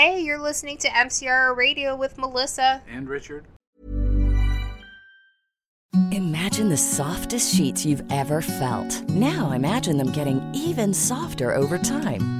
Hey, you're listening to MCR Radio with Melissa. And Richard. Imagine the softest sheets you've ever felt. Now imagine them getting even softer over time.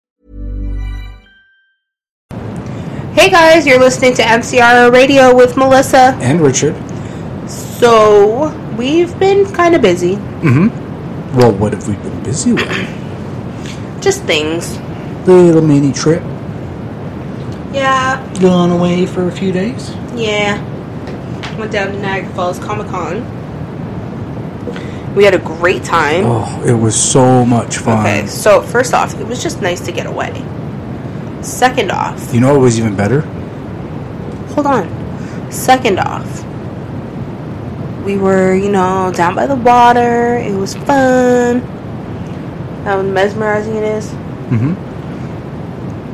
Hey guys, you're listening to MCR Radio with Melissa. And Richard. So, we've been kind of busy. Mm-hmm. Well, what have we been busy with? Just things. Little mini trip. Yeah, Gone away for a few days. yeah. Went down to Niagara Falls Comic Con. We had a great time. Oh, it was so much fun. Okay, so first off, it was just nice to get away. Second off, You know what was even better? hold on. Second off, we were, you know, down by the water. It was fun. How mesmerizing it is. Mm-hmm.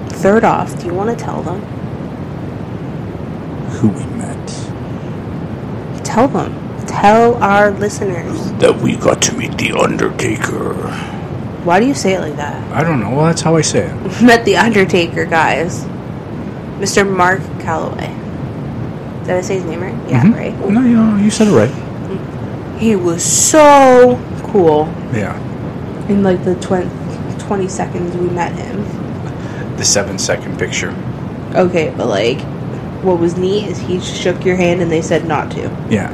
Third off, do you want to tell them? Who we met. Tell them. Tell our listeners. That we got to meet the Undertaker. Why do you say it like that? I don't know. Well, that's how I say it. Met the Undertaker, guys. Mr. Mark Calaway. Did I say his name right? Yeah, Mhm. right. No, you you said it right. He was so cool. Yeah. In like the 20, 20 seconds we met him. The seven second picture. Okay, but like, what was neat is he shook your hand and they said not to. Yeah.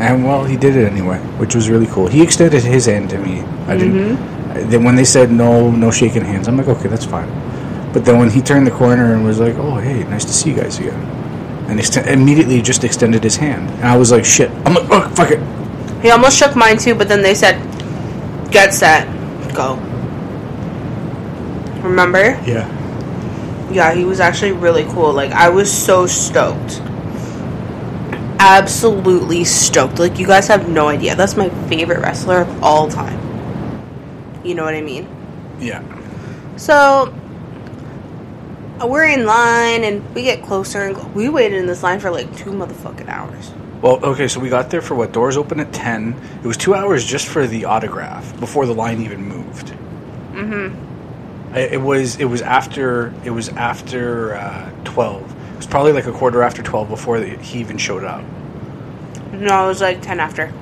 And well, he did it anyway, which was really cool. He extended his hand to me. I didn't. Then when they said no, no shaking hands, I'm like, okay, that's fine. But then when he turned the corner and was like, oh, hey, nice to see you guys again, and ext- immediately just extended his hand, and I was like, shit. I'm like, oh, fuck it. He almost shook mine too, but then they said, get set, go. Remember? Yeah. Yeah, he was actually really cool. Like, I was so stoked. Absolutely stoked. Like, you guys have no idea. That's my favorite wrestler of all time. You know what I mean? Yeah. So, uh, we're in line and we get closer and go- we waited in this line for like two motherfucking hours. Well, okay, so we got there for what? Doors open at 10. It was two hours just for the autograph before the line even moved. Mm-hmm. It was it was after it was after uh, twelve. It was probably like a quarter after twelve before he even showed up. No, it was like 10 after.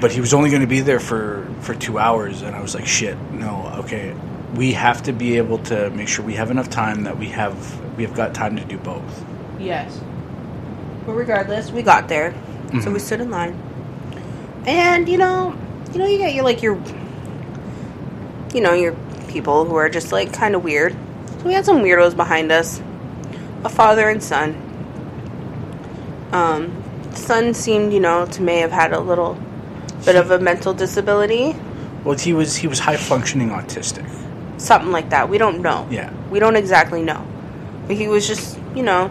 But he was only going to be there for for two hours, and I was like, shit, no, okay, we have to be able to make sure we have enough time that we have we have got time to do both. Yes. But regardless, we got there. So we Mhm. stood in line. And you know, you know, you get your like your you know, your people who are just like kind of weird. So we had some weirdos behind us. A father and son. Um son seemed, you know, to may have had a little bit of a mental disability, Well, he was he was high functioning autistic. something like that. We don't know. Yeah. We don't exactly know. But he was just, you know,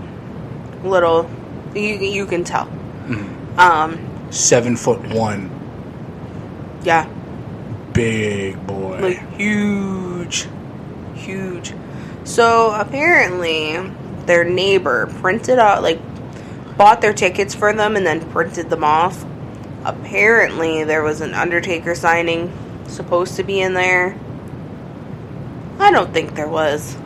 little you you can tell. Mhm. Um Seven foot one, yeah, big boy. like huge huge. So apparently their neighbor printed out like bought their tickets for them and then printed them off. Apparently there was an Undertaker signing supposed to be in there. I don't think there was.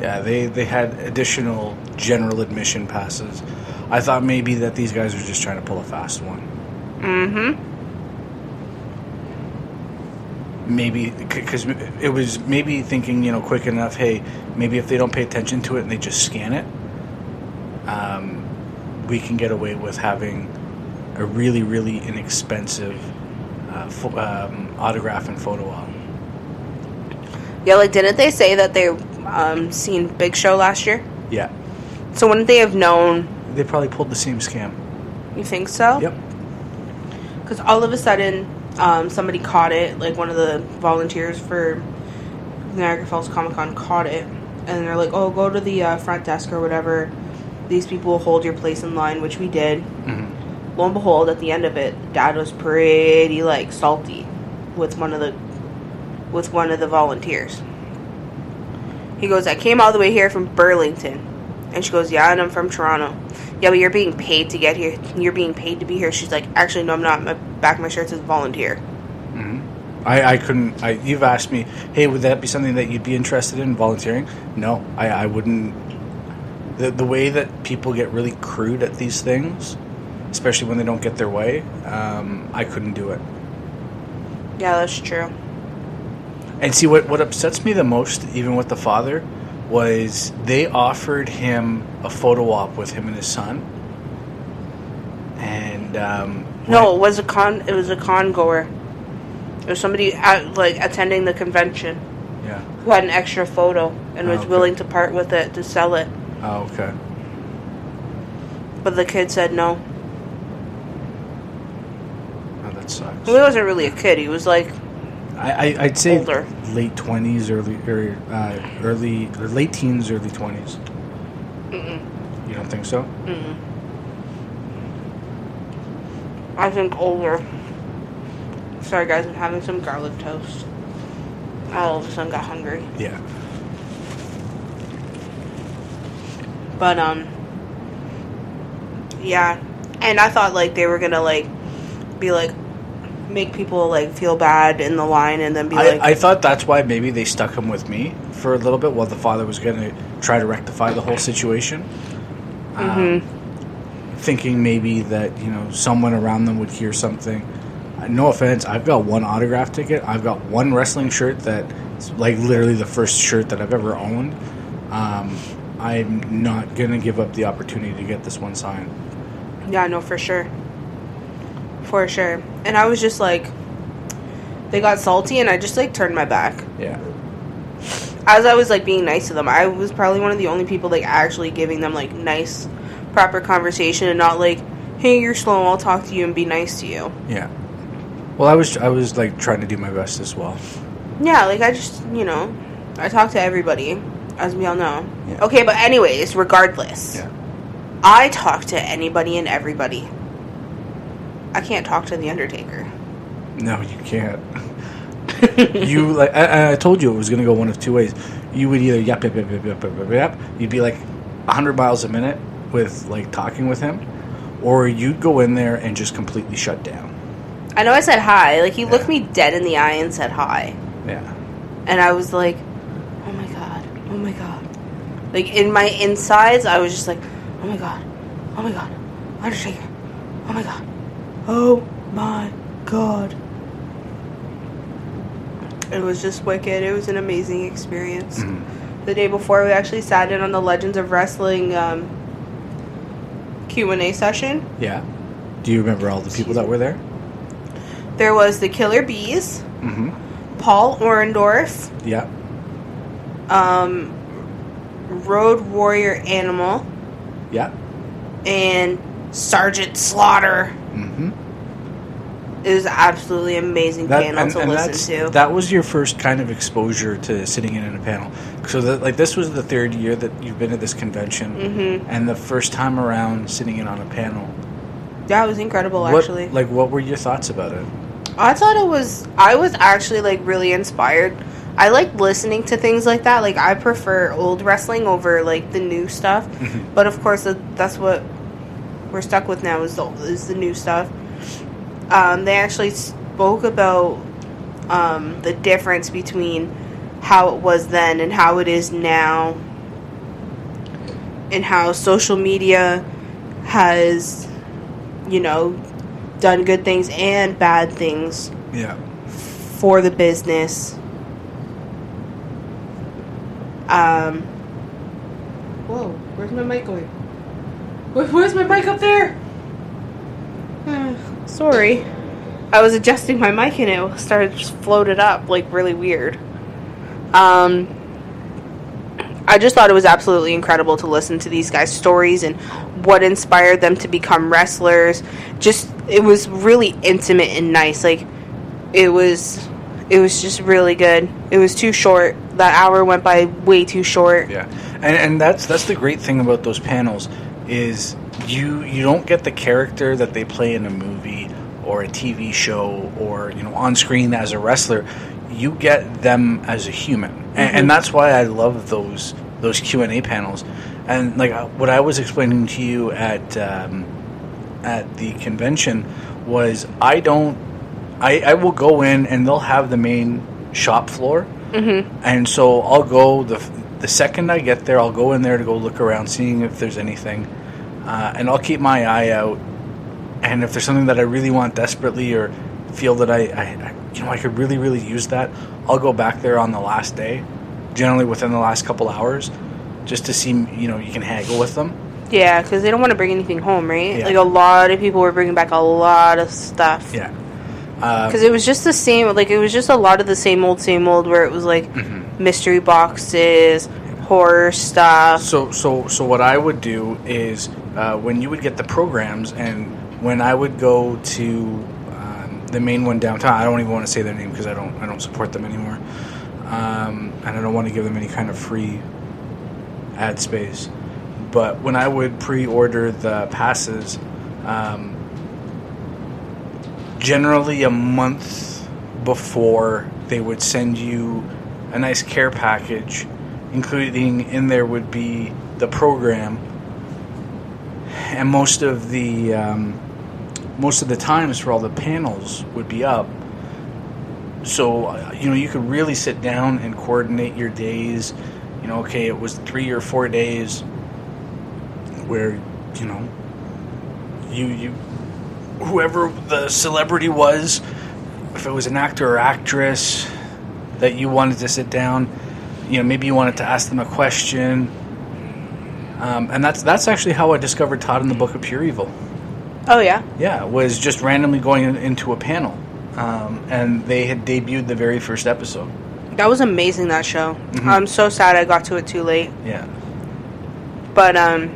Yeah, they they had additional general admission passes. I thought maybe that these guys were just trying to pull a fast one. Mm-hmm. Maybe because it was maybe thinking you know quick enough. Hey, maybe if they don't pay attention to it and they just scan it, um, we can get away with having a really, really inexpensive uh, pho- um, autograph and photo op. Yeah, like didn't they say that they um seen Big Show last year? Yeah, So wouldn't they have known? they probably pulled the same scam. You think so? Yep. Because all of a sudden, um, somebody caught it. Like one of the volunteers for Niagara Falls Comic Con caught it, and they're like, "Oh, go to the uh, front desk or whatever. These people will hold your place in line," which we did. Mm-hmm. Lo and behold, at the end of it, Dad was pretty like salty with one of the with one of the volunteers. He goes, "I came all the way here from Burlington," and she goes, "Yeah, and I'm from Toronto." Yeah, but you're being paid to get here. You're being paid to be here. She's like, "Actually, no, I'm not. My back of my shirt says volunteer." Mm-hmm. I, I couldn't. I, you've asked me, hey, would that be something that you'd be interested in volunteering? No, I, I wouldn't. The, the way that people get really crude at these things, especially when they don't get their way, um, I couldn't do it. Yeah, that's true. And see, what, what upsets me the most, even with the father, was they offered him a photo op with him and his son. And, um, No, it was a con. It was a con goer. It was somebody at, like attending the convention yeah. who had an extra photo and was Oh, okay. willing to part with it to sell it. Oh, okay. But the kid said no. That sucks. He wasn't really a kid. He was like, I, I, I'd say Older. late twenties, early, or, uh, early, or late teens, early 20s You don't think so? I think older. Sorry, guys, I'm having some garlic toast. I all of a sudden got hungry. Yeah. But um yeah. And I thought like they were gonna like be like make people like feel bad in the line and then be I, like I thought that's why maybe they stuck him with me for a little bit while the father was going to try to rectify the whole situation. Um, thinking maybe that, you know, someone around them would hear something. Uh, No offense, I've got one autograph ticket. I've got one wrestling shirt that's like literally the first shirt that I've ever owned. Um, I'm not going to give up the opportunity to get this one signed. Yeah, no, for sure. For sure. And I was just like they got salty and I just like turned my back. Yeah. As I was like being nice to them, I was probably one of the only people like actually giving them like nice proper conversation and not like, "Hey, you're slow, I'll talk to you and be nice to you." Yeah. Well, I was I was like trying to do my best as well. Yeah, like I just, you know, I talk to everybody, as we all know. Yeah. Okay, but anyways, regardless, Yeah. I talk to anybody and everybody. I can't talk to the Undertaker. No, you can't. you like I, I told you it was going to go one of two ways. You would either yap yap yap yap yap yap, yap. You'd be like hundred miles a minute with like talking with him, or you'd go in there and just completely shut down. I know I said hi. Like he Yeah. looked me dead in the eye and said hi, Yeah. and I was like, "Oh my god, oh my god!" Like in my insides, I was just like, "Oh my god, oh my god, Undertaker, oh my god, oh my god." It was just wicked. It was an amazing experience. The day before, we actually sat in on the Legends of Wrestling um, Q and A session. Yeah. Do you remember all the people that were there? There was the Killer Bees, Mm-hmm. Paul Orndorff, Yeah. um, Road Warrior Animal, Yeah. and Sergeant Slaughter. Mm-hmm. It was absolutely amazing panel to listen to. that was your first kind of exposure to sitting in a panel. So that like this was the third year that you've been at this convention, Mhm. and the first time around sitting in on a panel. Yeah, it was incredible, What- actually. like what were your thoughts about it? I thought it was. I was actually like really inspired. I like listening to things like that. Like I prefer old wrestling over like the new stuff. But of course, that's what we're stuck with now is the is the new stuff. Um, they actually spoke about um, the difference between how it was then and how it is now, and how social media has, you know, done good things and bad things Yeah. for the business. Um. Whoa, where's my mic going? Where's my mic up there? Sorry. I was adjusting my mic and it started just floated up like really weird. Um I just thought it was absolutely incredible to listen to these guys' stories and what inspired them to become wrestlers. Just it was really intimate and nice. Like it was it was just really good. It was too short. That hour went by way too short. Yeah, and and that's that's the great thing about those panels is you you don't get the character that they play in a movie or a TV show or you know on screen as a wrestler. You get them as a human, and, and that's why I love those those Q and A panels. And like uh, what I was explaining to you at um, at the convention was I don't I, I will go in and they'll have the main shop floor, mm-hmm. and so I'll go the the second I get there, I'll go in there to go look around, seeing if there's anything, uh, and I'll keep my eye out. And if there's something that I really want desperately, or feel that I, I, you know I could really really use that, I'll go back there on the last day, generally within the last couple hours, just to see you know you can haggle with them. Yeah, because they don't want to bring anything home, right? Yeah. Like a lot of people were bringing back a lot of stuff. Yeah. Um, Because it was just the same, like it was just a lot of the same old, same old. Where it was like Mm-hmm. mystery boxes, horror stuff. So, so, so what I would do is uh, when you would get the programs, and when I would go to um, the main one downtown, I don't even want to say their name because I don't, I don't support them anymore, um, and I don't want to give them any kind of free ad space. But when I would pre-order the passes, um, generally a month before they would send you a nice care package including in there would be the program. And most of the um, most of the times for all the panels would be up. So uh, you know you could really sit down and coordinate your days. You know okay it was three or four days where you know you you whoever the celebrity was if it was an actor or actress that you wanted to sit down you know maybe you wanted to ask them a question um, and that's that's actually how I discovered Todd and the Book of Pure Evil. Oh yeah, Yeah, was just randomly going in, into a panel, um, and they had debuted the very first episode. that was amazing. That show. Mm-hmm. I'm so sad I got to it too late. Yeah, but um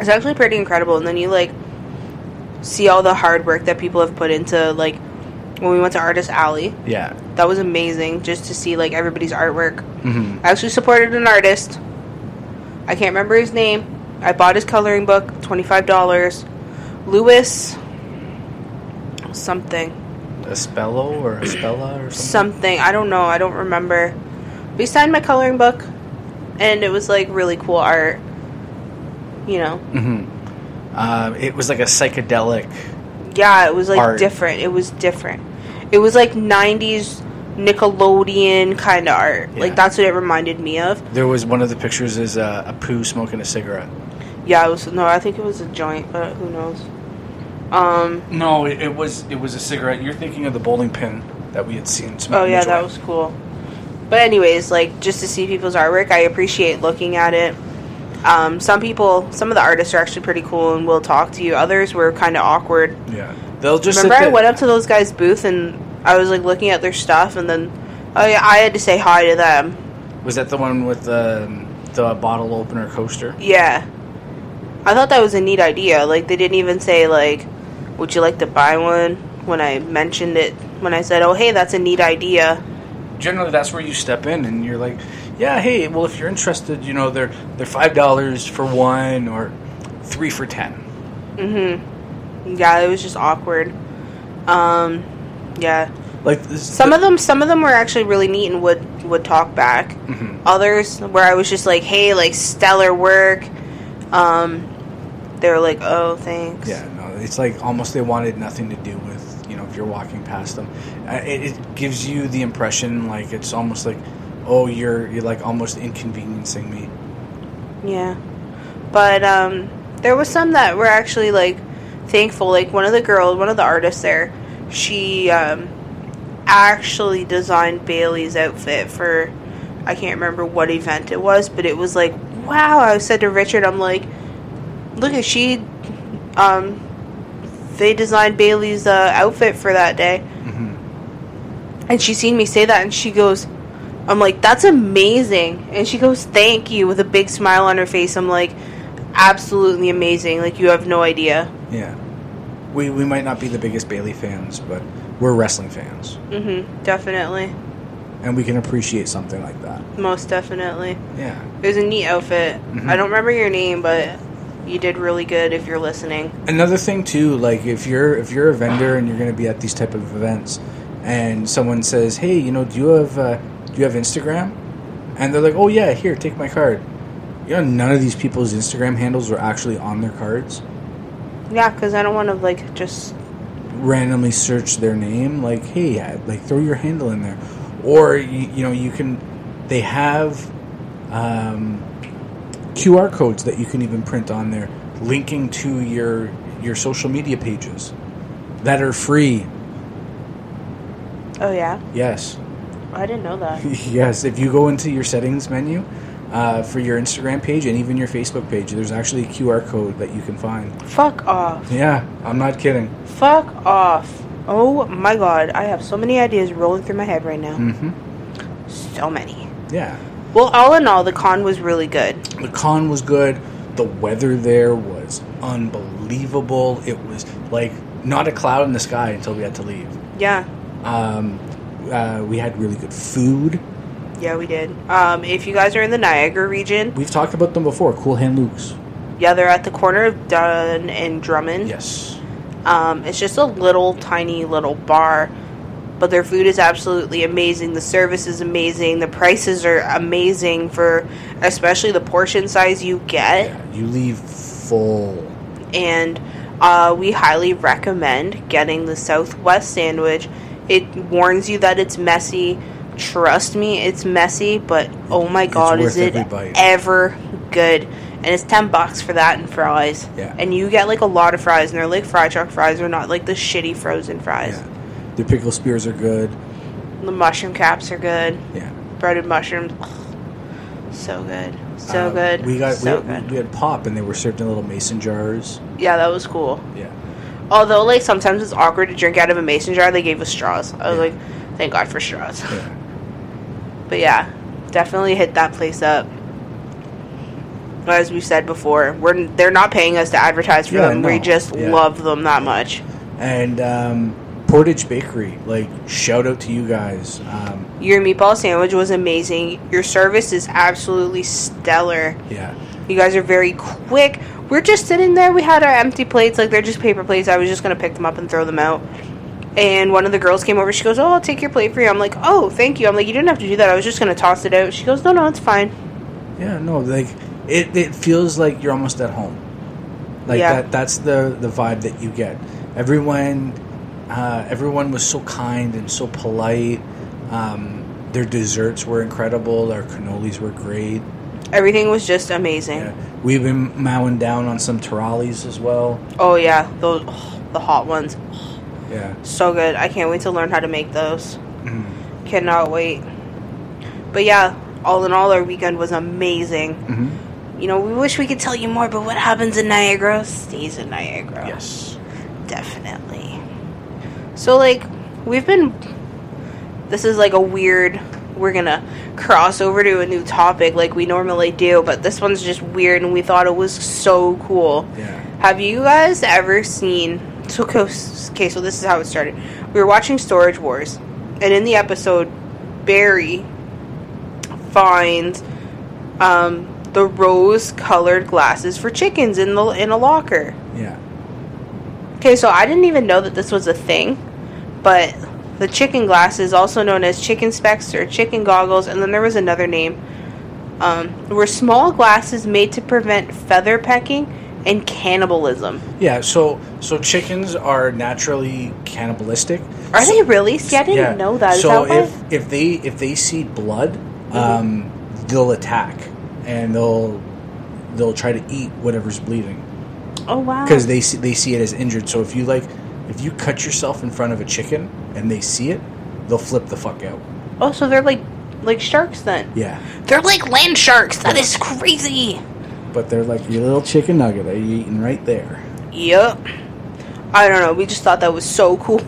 it's actually pretty incredible and then you like see all the hard work that people have put into like when we went to artist alley. Yeah, that was amazing just to see like everybody's artwork. Hmm i actually supported an artist. I can't remember his name. I bought his coloring book $25 Lewis something. Espello or Espella or something. something. I don't know. I don't remember. But he signed my coloring book and it was like really cool art. You know Um, it was like a psychedelic. Yeah, it was like Art. different. It was different. It was like '90s Nickelodeon kind of art. Yeah. Like that's what it reminded me of. There was one of the pictures is a, a poo smoking a cigarette. Yeah, it was no. I think it was a joint, but who knows? Um. No, it, it was it was a cigarette. You're thinking of the bowling pin that we had seen. Oh yeah, that was cool. But anyways, like just to see people's artwork, I appreciate looking at it. Um, some people, some of the artists are actually pretty cool and will talk to you. Others were kind of awkward. Yeah, they'll just Remember, I went up to those guys' booth and I was like looking at their stuff, and then oh yeah, I had to say hi to them. Was that the one with the the bottle opener coaster? Yeah. I thought that was a neat idea. Like they didn't even say like, "Would you like to buy one?" When I mentioned it, when I said, "Oh, hey, that's a neat idea." generally that's where you step in and you're like yeah hey well if you're interested you know they're they're five dollars for one or three for ten Mm-hmm. Yeah, it was just awkward. Um, yeah. like this, Some of them, some of them were actually really neat and would would talk back. Mm-hmm. Others, where I was just like, "Hey, like stellar work." Um, they were like, "Oh, thanks." yeah no it's like almost they wanted nothing to do with you know if you're walking past them it, it gives you the impression like it's almost like oh you're you're like almost inconveniencing me Yeah. But um there was some that were actually like thankful. Like one of the girls, one of the artists there, she um actually designed Bayley's outfit for I can't remember what event it was, but it was like wow, I said to Richard, I'm like look at she, um, they designed Bayley's uh, outfit for that day, and she seen me say that, and she goes, "I'm like, that's amazing," and she goes, "Thank you," with a big smile on her face. I'm like, absolutely amazing. Like you have no idea. Yeah. We we might not be the biggest Bayley fans, but we're wrestling fans, Mm-hmm. Definitely, and we can appreciate something like that. most definitely. Yeah. It was a neat outfit. I don't remember your name, but you did really good if you're listening. Another thing too, like if you're if you're a vendor and you're going to be at these type of events, and someone says, "Hey, you know, do you have uh, do you have Instagram?" and they're like, "Oh yeah, here, take my card." You know, none of these people's Instagram handles are actually on their cards. Yeah, because I don't want to like just randomly search their name like hey like throw your handle in there or you, you know you can they have um, qr codes that you can even print on there linking to your your social media pages that are free Oh yeah, yes I didn't know that. yes if you go into your settings menu uh, for your instagram page and even your facebook page there's actually a qr code that you can find Fuck off. yeah i'm not kidding Fuck off. Oh my god, I have so many ideas rolling through my head right now. mm-hmm. So many. yeah Well, all in all, the con was really good. The con was good. The weather there was unbelievable. It was like not a cloud in the sky until we had to leave. Yeah, Um, uh, we had really good food. yeah, we did. Um, if you guys are in the Niagara region, We've talked about them before. Cool Hand Luke's. yeah, they're at the corner of Dunn and Drummond. Yes. Um, it's just a little tiny little bar, but their food is absolutely amazing. The service is amazing. The prices are amazing for, especially the portion size you get. Yeah, you leave full. and uh, we highly recommend getting the Southwest sandwich. It warns you that it's messy. Trust me, it's messy, but oh my god, is it ever good? And it's ten bucks for that and fries. Yeah. And you get like a lot of fries, and they're like fry truck fries. They're not like the shitty frozen fries. Yeah. The pickle spears are good. The mushroom caps are good. Yeah. Breaded mushrooms, so good, so Uh, good. We got so we, good. we had pop and they were served in little mason jars. yeah, that was cool. Yeah. Although, like, sometimes it's awkward to drink out of a mason jar, they gave us straws. I was Yeah. like, thank God for straws. Yeah. But yeah, definitely hit that place up. As we said before, we're they're not paying us to advertise for Yeah, them. We just love them that much. And um, Portage Bakery, like shout out to you guys. Um, Your meatball sandwich was amazing. Your service is absolutely stellar. yeah. You guys are very quick. We're just sitting there. We had our empty plates, like they're just paper plates. I was just gonna pick them up and throw them out. And one of the girls came over. She goes, "Oh, I'll take your plate for you." I'm like, "Oh, thank you." I'm like, "You didn't have to do that. I was just gonna toss it out." She goes, "No, no, it's fine." Yeah, no, like it, it feels like you're almost at home. Like Yeah. that that's the the vibe that you get. Everyone uh, everyone was so kind and so polite. Um, their desserts were incredible. Our cannolis were great. Everything was just amazing. Yeah. We've been mowing down on some Tiralis as well. Oh yeah, those the hot ones, Yeah. so good. I can't wait to learn how to make those. Mhm. Cannot wait. But yeah, all in all, our weekend was amazing. Mhm. You know, we wish we could tell you more, but what happens in Niagara stays in Niagara. Yes. Definitely. So, like, we've been. This is like a weird. We're gonna cross over to a new topic like we normally do, but this one's just weird and we thought it was so cool. Yeah. Have you guys ever seen. So, okay, so this is how it started. We were watching Storage Wars, and in the episode, Barry finds um, the rose colored glasses for chickens in the in a locker. Yeah. Okay, so I didn't even know that this was a thing, but the chicken glasses, also known as chicken specs or chicken goggles, and then there was another name, um, were small glasses made to prevent feather pecking and cannibalism. Yeah, so so chickens are naturally cannibalistic. Are So- they really? See, I didn't know that. Is So that if if they if they see blood, um, they'll attack and they'll they'll try to eat whatever's bleeding oh wow! because they see, they see it as injured. So if you like if you cut yourself in front of a chicken and they see it, they'll flip the fuck out. Oh, so they're like like sharks then? Yeah. They're like land sharks. That is crazy. But they're like your little chicken nugget that you're eating right there. Yep. I don't know. We just thought that was so cool.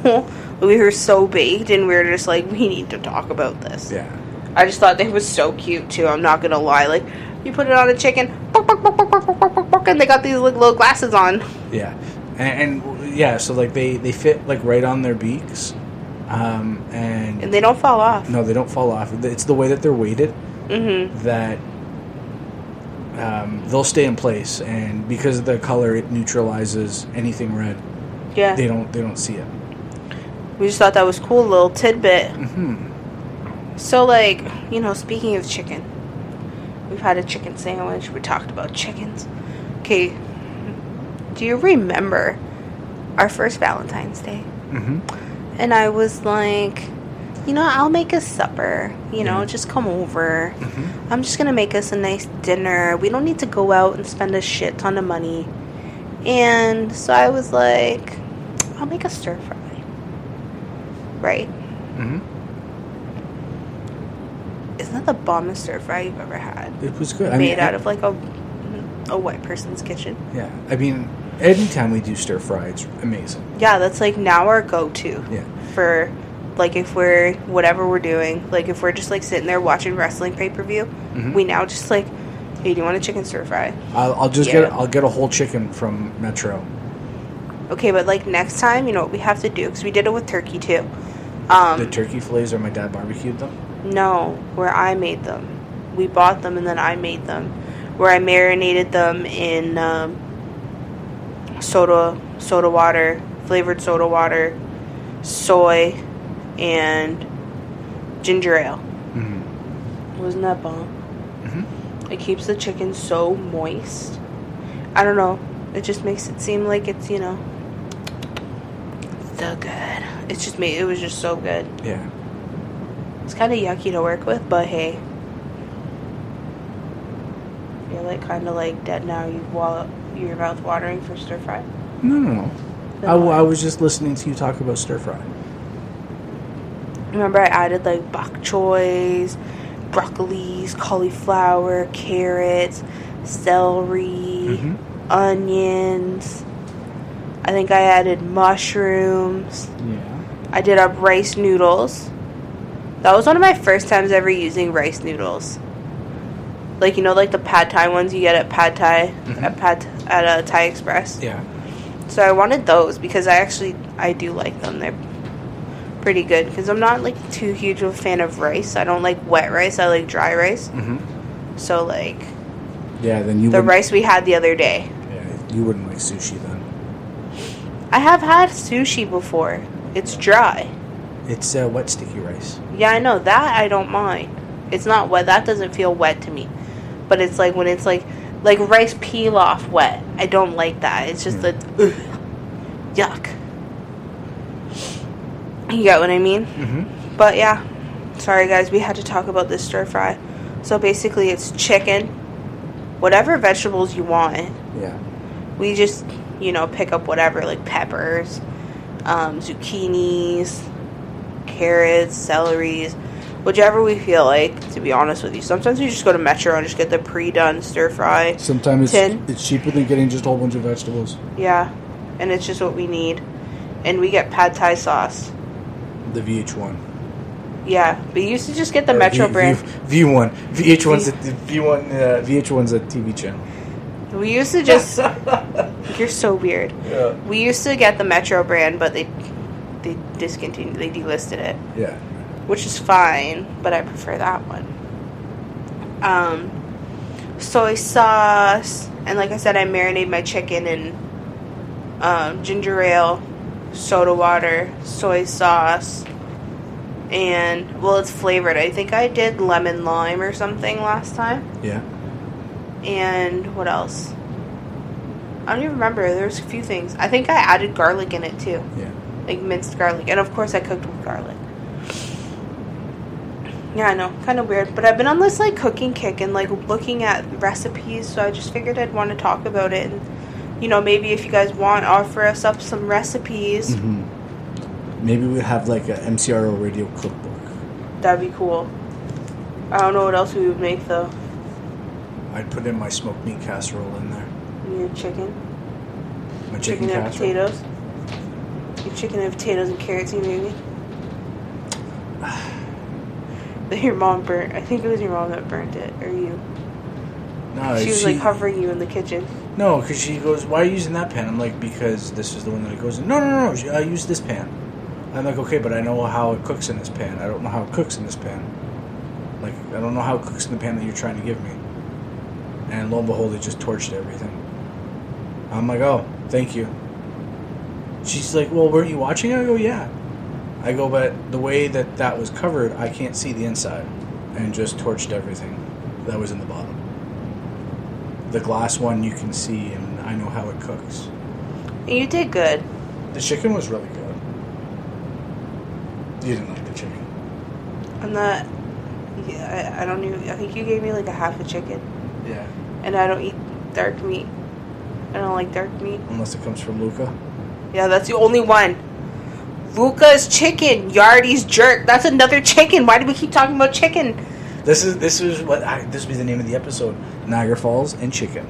we were so baked, and we were just like, we need to talk about this. Yeah. I just thought they was so cute too. I'm not gonna lie. Like, you put it on a chicken, and they got these little glasses on. Yeah, and, and yeah, so like they they fit like right on their beaks, um, and, And they don't fall off. no, they don't fall off. It's the way that they're weighted Mm-hmm. that um, they'll stay in place, and because of the color, it neutralizes anything red. Yeah. They don't they don't see it. We just thought that was cool, little tidbit. Mm-hmm. So, like, you know, speaking of chicken, we've had a chicken sandwich. We talked about chickens. Okay, do you remember our first Valentine's Day? hmm And I was like, you know, I'll make us supper. You know, Yeah. just come over. Mhm. I'm just gonna make us a nice dinner. We don't need to go out and spend a shit ton of money. And so I was like, I'll make a stir fry. Right? hmm Isn't that the bombest stir fry you've ever had? It was good. I Made mean, out of like a a white person's kitchen. yeah. I mean, anytime we do stir fry, it's amazing. Yeah, that's like now our go to. Yeah. For like if we're whatever we're doing, like if we're just like sitting there watching wrestling pay per view, Mhm. we now just like, hey, do you want a chicken stir fry? I'll, I'll just Yeah. get I'll get a whole chicken from Metro. Okay, but like next time, you know what we have to do because we did it with turkey too. Um, The turkey fillets or my dad barbecued them. No, where I made them. We bought them and then I made them. Where I marinated them in um, soda, soda water, flavored soda water, soy, and ginger ale. Mm-hmm. Wasn't that bomb? hmm It keeps the chicken so moist. I don't know. It just makes it seem like it's you know so good. It's just me. It was just so good. Yeah. It's kind of yucky to work with, but hey. You're like kind of like dead now. You wa- your mouth watering for stir fry. No, no, no. I, I was just listening to you talk about stir fry. Remember, I added like bok choys, broccolis, cauliflower, carrots, celery, Mhm. onions. I think I added mushrooms. Yeah. I did up rice noodles. That was one of my first times ever using rice noodles. Like you know, like the pad thai ones you get at pad thai Mhm. at pad at a Thai Express. Yeah. So I wanted those because I actually I do like them. They're pretty good because I'm not like too huge of a fan of rice. I don't like wet rice. I like dry rice. hmm So like Yeah. Then you the rice we had the other day. Yeah, you wouldn't like sushi then. I have had sushi before. It's dry. It's uh, wet sticky rice. Yeah, I know that I don't mind. It's not wet. That doesn't feel wet to me. But it's like when it's like like rice pilaf wet. I don't like that. It's just Hmm. a ugh, yuck. You get what I mean? Mm-hmm. But yeah, sorry guys, we had to talk about this stir fry. So basically, it's chicken, whatever vegetables you want. Yeah. We just, you know, pick up whatever, like peppers, um, zucchinis, carrots, celeries, whichever we feel like, to be honest with you. Sometimes we just go to Metro and just get the pre done stir fry. Sometimes Tin. it's, it's cheaper than getting just a whole bunch of vegetables. Yeah, and it's just what we need. And we get pad thai sauce. The VH1. Yeah, you used to just get the Or Metro V- brand. V, V1. VH1's a, V1. Uh, VH1's a TV channel. We used to just. you're so weird. Yeah. We used to get the Metro brand, but they they discontinued. They delisted it, Yeah. Which is fine. But I prefer that one. Um, soy sauce, and like I said, I marinate my chicken in um, ginger ale, soda water, soy sauce, and well, it's flavored. I think I did lemon lime or something last time. Yeah. And what else? I don't even remember. There's a few things. I think I added garlic in it too, Yeah. like minced garlic, and of course I cooked with garlic. Yeah, I know, kind of weird, but I've been on this like cooking kick and like looking at recipes, so I just figured I'd want to talk about it, and you know maybe if you guys want, offer us up some recipes. hmm Maybe we have like a MCRO radio cookbook. That'd be cool. I don't know what else we would make though. I'd put in my smoked meat casserole in there. Your chicken. My chicken, Chicken, and potatoes. Your chicken and potatoes and carrots gravy. That your mom burnt. I think it was your mom that burnt it, or you. No, she was like hovering you in the kitchen. No, because she goes, "Why are you using that pan?" I'm like, "Because this is the one that it goes in." No, no, no, no. I use this pan. I'm like, "Okay, but I know how it cooks in this pan. I don't know how it cooks in this pan. Like, I don't know how it cooks in the pan that you're trying to give me." And lo and behold, it just torched everything. I'm like, "Oh, thank you." She's like, "Well, weren't you watching?" I go, "Yeah." I go, "But the way that that was covered, I can't see the inside," and just torched everything that was in the bottom. The glass one you can see, and I know how it cooks. You did good. The chicken was really good. You didn't like the chicken. I'm not. Yeah, I, I don't even. I think you gave me like a half a chicken, Yeah. and I don't eat dark meat. I don't like dark meat. Unless it comes from Luca. Yeah, that's the only one. Luca's chicken, Yardy's jerk. That's another chicken. Why do we keep talking about chicken? This is this is what I, this would be the name of the episode: Niagara Falls and chicken.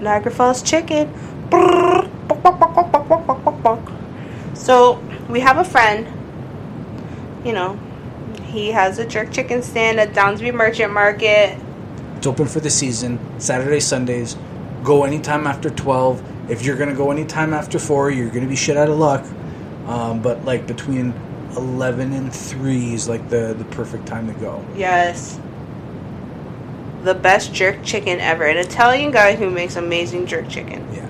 Niagara Falls chicken. So we have a friend. You know, he has a jerk chicken stand at Downsview Merchant Market. It's open for the season. Saturday, Sundays. Go anytime after twelve. If you're gonna go anytime after four, you're gonna be shit out of luck. Um, but like between eleven and three is like the the perfect time to go. Yes. The best jerk chicken ever. An Italian guy who makes amazing jerk chicken. Yeah.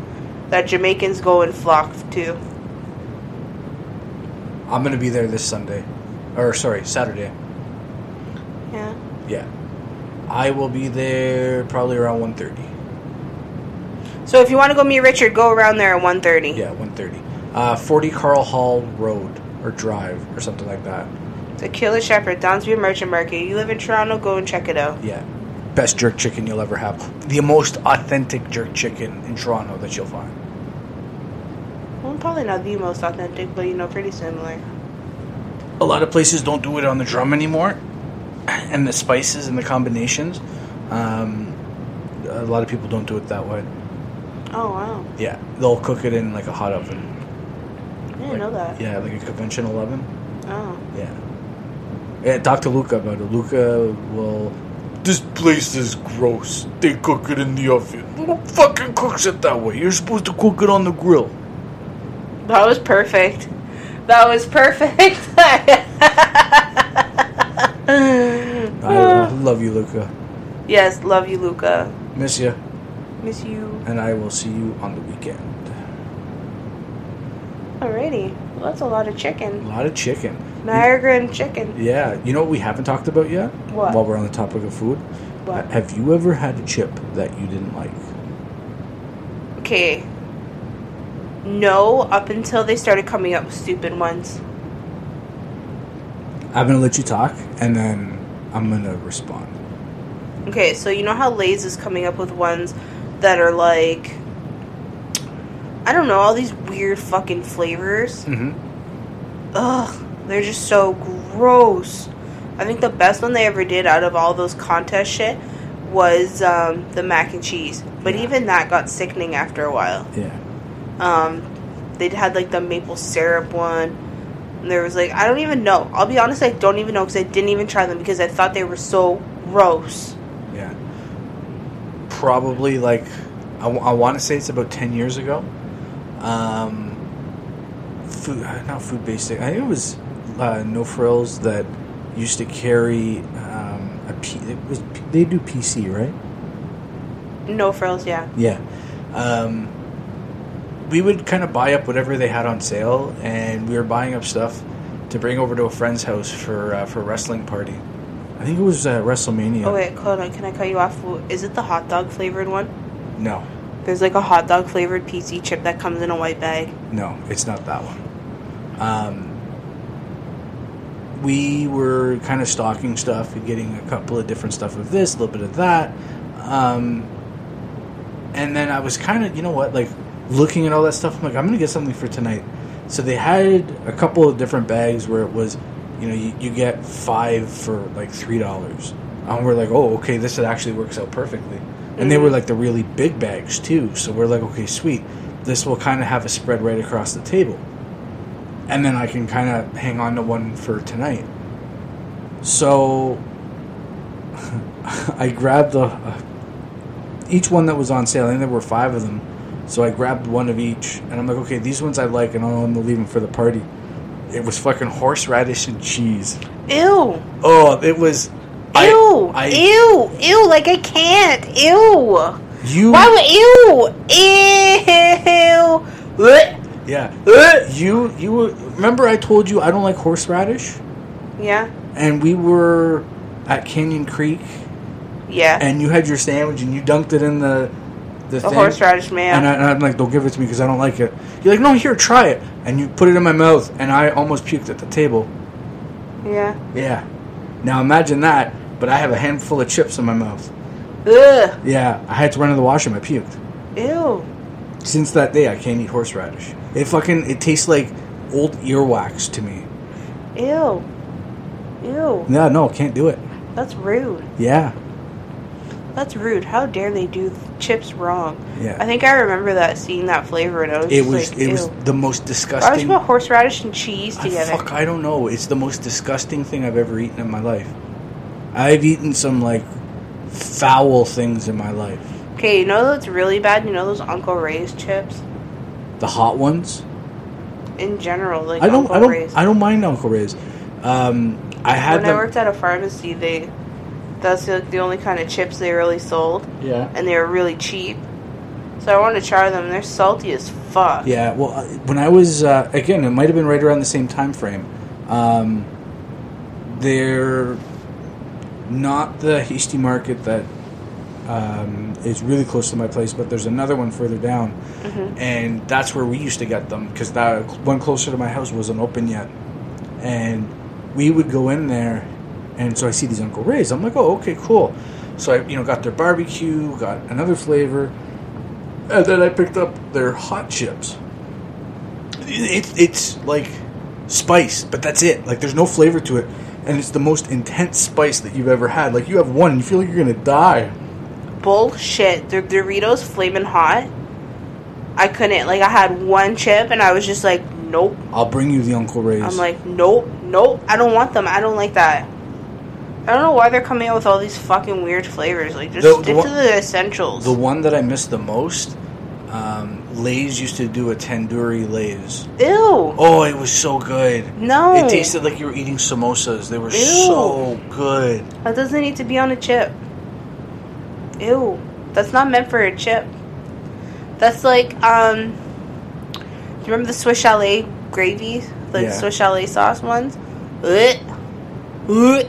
That Jamaicans go and flock to. I'm gonna be there this Sunday, or sorry, Saturday. Yeah. Yeah, I will be there probably around 1.30. So if you want to go meet Richard, go around there at 1.30. Yeah, 1.30. Uh, 40 Carl Hall Road or Drive or something like that. The Killer Shepherd, Downsview Merchant Market. You live in Toronto, go and check it out. Yeah, best jerk chicken you'll ever have. The most authentic jerk chicken in Toronto that you'll find. Well, probably not the most authentic, but you know, pretty similar. A lot of places don't do it on the drum anymore, and the spices and the combinations. Um, a lot of people don't do it that way. Oh wow, Yeah, they'll cook it in like a hot oven. I didn't know that. Yeah, like a convection oven. Oh, Yeah. Yeah, talk to Luca about it. Luca will. This place is gross. They cook it in the oven. Who fucking cooks it that way? You're supposed to cook it on the grill. that was perfect. That was perfect. I love you, Luca. yes, love you, Luca. Miss you. Miss you. And I will see you on the weekend. Alrighty, well, that's a lot of chicken. A lot of chicken. Niagara and chicken. Yeah, you know what we haven't talked about yet? What? While we're on the topic of food? What? Have you ever had a chip that you didn't like? Okay. No, up until they started coming up with stupid ones. I'm gonna let you talk, and then I'm gonna respond. Okay, so you know how Lay's is coming up with ones that are like I don't know, all these weird fucking flavors. Mm-hmm. Ugh, they're just so gross. I think the best one they ever did out of all those contest shit was um, the mac and cheese. But Yeah. even that got sickening after a while. Yeah. Um, they had like the maple syrup one. And there was like I don't even know. I'll be honest, I don't even know because I didn't even try them because I thought they were so gross. Yeah. Probably like, I, want to say it's about 10 years ago. Um, food, uh, not food based. I think it was uh, No Frills that used to carry um, a P, it was they do PC right? No frills, yeah. Yeah. Um, we would kind of buy up whatever they had on sale, and we were buying up stuff to bring over to a friend's house for uh, for a wrestling party. I think it was uh, WrestleMania. Oh wait, hold on. Can I cut you off? Is it the hot dog flavored one? No, There's like a hot dog flavored PC chip that comes in a white bag. no, it's not that one. Um, we were kind of stocking stuff and getting a couple of different stuff of this, a little bit of that. Um, and then I was kind of, you know what, like looking at all that stuff. I'm like, I'm gonna get something for tonight. So they had a couple of different bags where it was, you know, you, you get five for like three dollars, And we're like, oh, okay, this actually works out perfectly. And they were like the really big bags too. So we're like, okay, sweet. This will kind of have a spread right across the table. And then I can kind of hang on to one for tonight. So I grabbed the uh, each one that was on sale. I think there were five of them. So I grabbed one of each, and I'm like, okay, these ones I like, and I'm gonna leave them for the party. It was fucking horseradish and cheese. Ew. Oh, it was. Ew. I, ew. Ew. Like I can't. Ew. You. Why would ew? Ew. Blech. Yeah. Blech. You. You were. Remember, I told you I don't like horseradish, Yeah. and we were at Canyon Creek, Yeah. and you had your sandwich, and you dunked it in the the thing. horseradish man. And, I, and I'm like, don't give it to me because I don't like it. You're like, no, here, try it. And you put it in my mouth, and I almost puked at the table. yeah. Yeah. Now imagine that, but I have a handful of chips in my mouth. Ugh. Yeah, I had to run to the washroom. I puked. Ew. Since that day, I can't eat horseradish. It fucking it tastes like old earwax to me. Ew. Ew. No, no, can't do it. That's rude. Yeah, That's rude. How dare they do chips wrong? Yeah. I think I remember that seeing that flavor and I was it was like, it was the most Why would disgusting. you put horseradish and cheese I, together? fuck, I don't know. It's the most disgusting thing I've ever eaten in my life. I've eaten some like foul things in my life. Okay, you know that's really bad? You know those Uncle Ray's chips? The hot ones. In general, like I don't. Uncle I don't. Ray's. I don't mind Uncle Ray's. Um, I had when I worked at a pharmacy, they that's like the only kind of chips they really sold, yeah. and they were really cheap. So I wanted to try them. They're salty as fuck. Yeah, well, uh, when I was uh, again, it might have been right around the same time frame. Um, they're not the Hasty Market that um, is really close to my place, but there's another one further down, and that's where we used to get them because that one closer to my house wasn't open yet, and we would go in there, and so I see these Uncle Ray's. I'm like, oh, okay, cool. So I, you know, got their barbecue, got another flavor, and then I picked up their hot chips. It's it's like spice, but that's it. Like there's no flavor to it, and it's the most intense spice that you've ever had. Like you have one, and you feel like you're gonna die. Bullshit. The Doritos flaming hot. I couldn't. Like I had one chip, and I was just like, nope. I'll bring you the Uncle Ray's. I'm like, nope, nope. I don't want them. I don't like that. I don't know why they're coming out with all these fucking weird flavors. Like, just The- the stick one- to the essentials. the one that I miss the most. Um, Lay's used to do a tandoori Lay's. Ew. Oh, it was so good. No. It tasted like you were eating samosas. They were Ew. so good. That doesn't need to be on a chip. Ew. That's not meant for a chip. That's like, um, do you remember the Swiss Chalet gravy? The Yeah. Swiss Chalet sauce ones? Ugh. Ugh.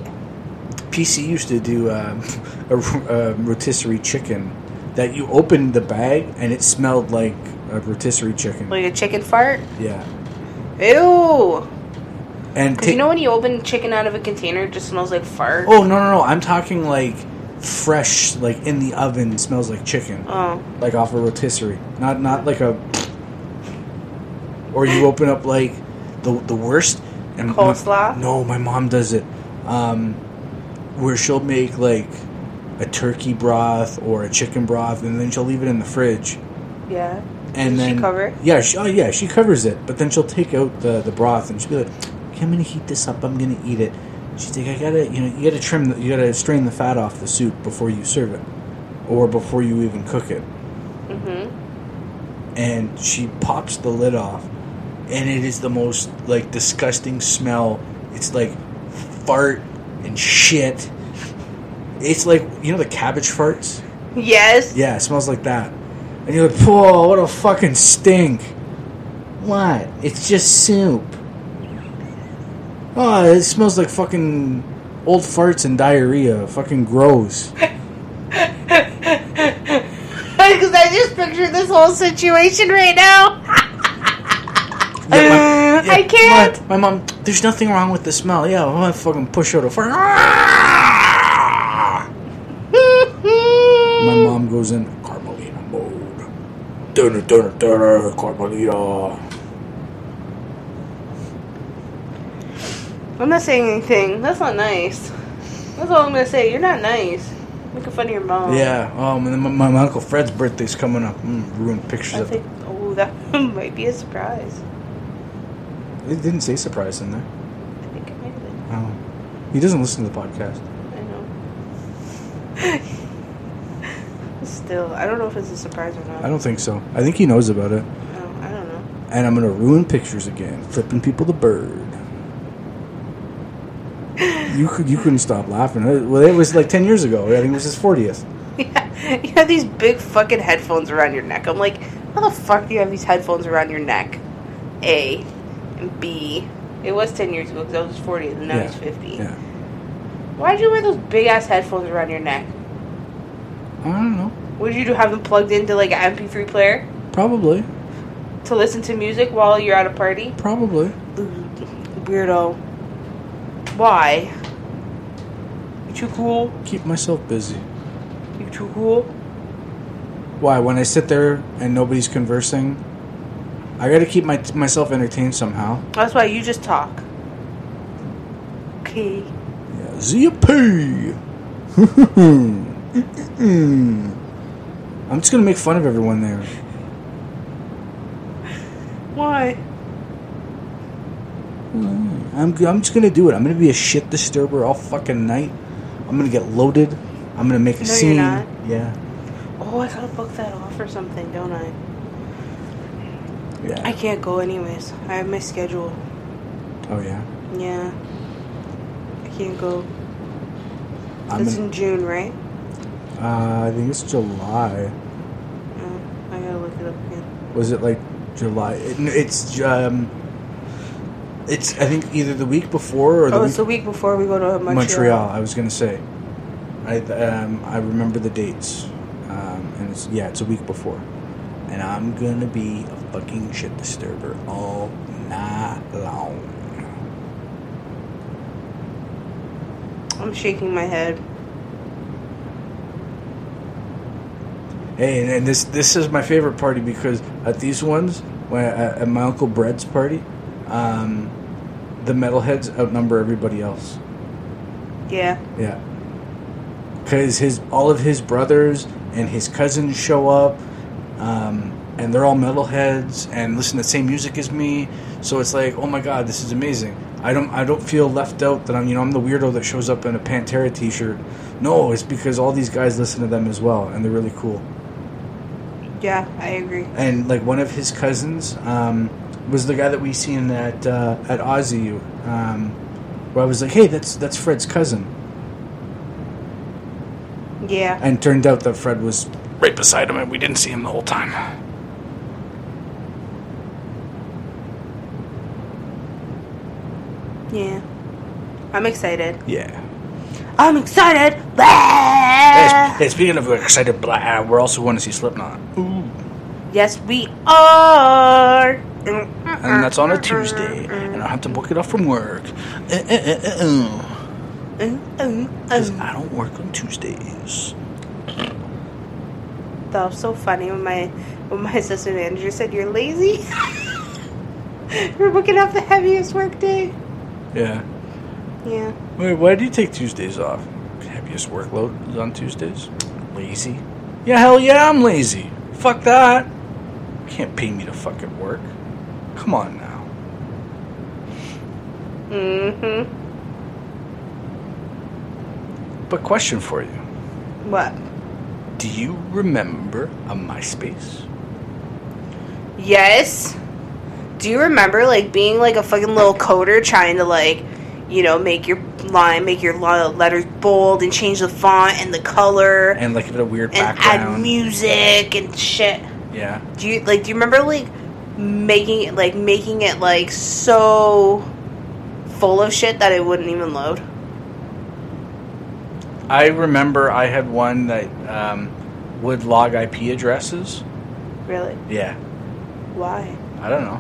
PC used to do um, a, a rotisserie chicken that you opened the bag and it smelled like a rotisserie chicken. Like a chicken fart? yeah. Ew. And Because ta- you know when you open chicken out of a container, it just smells like fart? oh no no no! I'm talking like fresh, like in the oven, smells like chicken, Oh. like off a rotisserie, not not like a. Or you open up like the the worst and my- Coleslaw? no, my mom does it, um, where she'll make like a turkey broth or a chicken broth, and then she'll leave it in the fridge. Yeah. And Does she then cover it? Yeah, she, oh yeah, she covers it. But then she'll take out the the broth and she'll be like, okay, "I'm gonna heat this up. I'm gonna eat it." She's like, "I gotta, you know, you gotta trim, the, you gotta strain the fat off the soup before you serve it, or before you even cook it." Mm-hmm. And she pops the lid off, and it is the most like disgusting smell. It's like fart and shit. It's like you know the cabbage farts. Yes. Yeah, it smells like that. And you're like, whoa, what a fucking stink. What? It's just soup. Oh, it smells like fucking old farts and diarrhea. Fucking gross. Because I just pictured this whole situation right now. Yeah, I can't. My, my mom, there's nothing wrong with the smell. Yeah, I'm gonna fucking push out a fart. My mom goes in Carmelita. I'm not saying anything. That's not nice. That's all I'm gonna say. You're not nice. Making fun of your mom. Yeah. Um, and then my, my uncle Fred's birthday's coming up. Mm, ruin pictures I of think. Oh, that might be a surprise. it. It didn't say surprise in there. I think it might have been. Oh. He doesn't listen to the podcast. I know. Still, I don't know if it's a surprise or not. I don't think so. I think he knows about it. No, I don't know. And I'm gonna ruin pictures again, flipping people the bird. You could you couldn't stop laughing. Uh, Well, it was like ten years ago. I think it was his fortieth. Yeah, you have these big fucking headphones around your neck. I'm like, how the fuck do you have these headphones around your neck? A. And B. It was 10 years ago because I was 40 and now yeah. he's 50. Yeah. Why'd you wear those big ass headphones around your neck? I don't know. Did you do? Have them plugged into like an MP3 player Probably. to listen to music while you're at a party? Probably. Weirdo. Why? You too cool? Keep myself busy. You too cool? Why? When I sit there and nobody's conversing, I got to keep my myself entertained somehow. That's why you just talk. Okay. Yeah. ZP. I'm just gonna make fun of everyone there. Why? I'm, I'm just gonna do it. I'm gonna be a shit disturber all fucking night. I'm gonna get loaded. I'm gonna make a No, you're scene. not. Yeah. Oh, I gotta book that off or something, don't I? Yeah. I can't go anyways. I have my schedule. oh yeah. Yeah. I can't go. I'm it's in, in June, right? Uh, I think it's July. Oh, I gotta look it up again. Was it like July? It, it's um. It's I think either the week before or the Oh, week it's the week before we go to Montreal. Montreal. I was gonna say. I um I remember the dates, um and it's yeah it's a week before, and I'm gonna be a fucking shit disturber all night long. I'm shaking my head. And, and this this is my favorite party because at these ones, when at, at my uncle Brett's party, um, the metalheads outnumber everybody else. Yeah. Yeah. Because his all of his brothers and his cousins show up, um, and they're all metalheads and listen to the same music as me. So it's like, oh my god, this is amazing. I don't I don't feel left out that I'm you know I'm the weirdo that shows up in a Pantera T-shirt. No, it's because all these guys listen to them as well, and they're really cool. Yeah, I agree. And like one of his cousins um, was the guy that we seen at uh, at Aussie, um, where I was like, hey, that's that's Fred's cousin. Yeah. And turned out that Fred was right beside him and we didn't see him the whole time. Yeah. I'm excited. Yeah. I'm excited. Hey, hey, speaking of excited, blah, we're also going to see Slipknot. Ooh. Yes, we are. And that's on a Tuesday. And I have to book it off from work. Uh, uh, uh, uh, uh. Because I don't work on Tuesdays. That was so funny when my when my assistant manager said you're lazy. We're booking off the heaviest work day. Yeah. Yeah. Wait, why do you take Tuesdays off? Heaviest workload is on Tuesdays? Lazy? Yeah, hell yeah, I'm lazy. Fuck that. Can't pay me to fucking work. Come on now. Mm-hmm. But question for you. What? Do you remember a MySpace? Yes. Do you remember like being like a fucking little coder trying to like, you know, make your line, make your letters bold and change the font and the color and, And like a weird add background. Add music and shit. yeah. Do you like? Do you remember like making it like making it like so full of shit that it wouldn't even load? I remember I had one that um, would log IP addresses. Really? Yeah. Why? I don't know.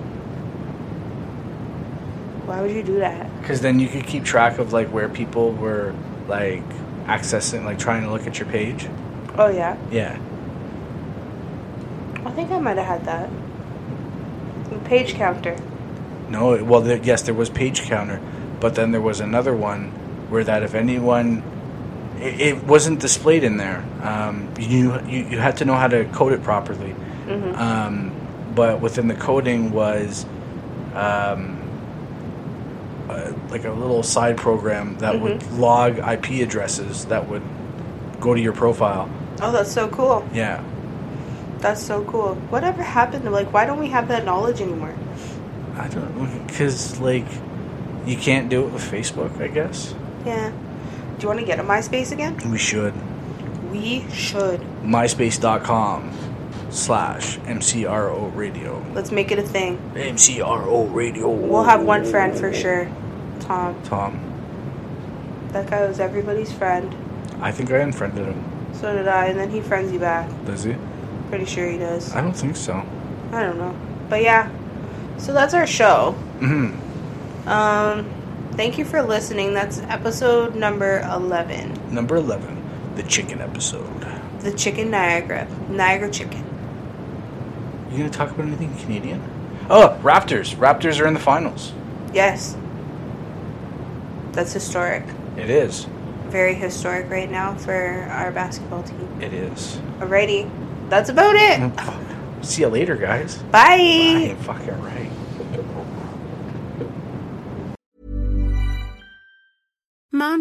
Why would you do that? Because then you could keep track of like where people were like accessing, like trying to look at your page. Oh yeah. Yeah. I think I might have had that. The page counter. No, well, there, yes, there was page counter, but then there was another one where that if anyone it, it wasn't displayed in there. Um, you, you you had to know how to code it properly. Um, but within the coding was um, uh, like a little side program that would log IP addresses that would go to your profile. Oh, that's so cool. Yeah. That's so cool. Whatever happened to like? Why don't we have that knowledge anymore? I don't know because like you can't do it with Facebook. I guess Yeah. Do you want to get a MySpace again? we should. We should. MySpace.com slash MCRO radio. Let's make it a thing. MCRO radio. We'll have one friend for sure. Tom. Tom. That guy was everybody's friend. I think I unfriended him. So did I, and then he friends you back. Does he? Pretty sure he does. I don't think so. I don't know. But yeah. So that's our show. hmm Um thank you for listening. That's episode number 11. Number 11, the chicken episode. The chicken Niagara. Niagara chicken. You gonna talk about anything Canadian? Oh, Raptors. Raptors are in the finals. Yes. That's historic. It is. Very historic right now for our basketball team. It is. Alrighty. That's about it. See you later, guys. Bye. Bye. Fucking right.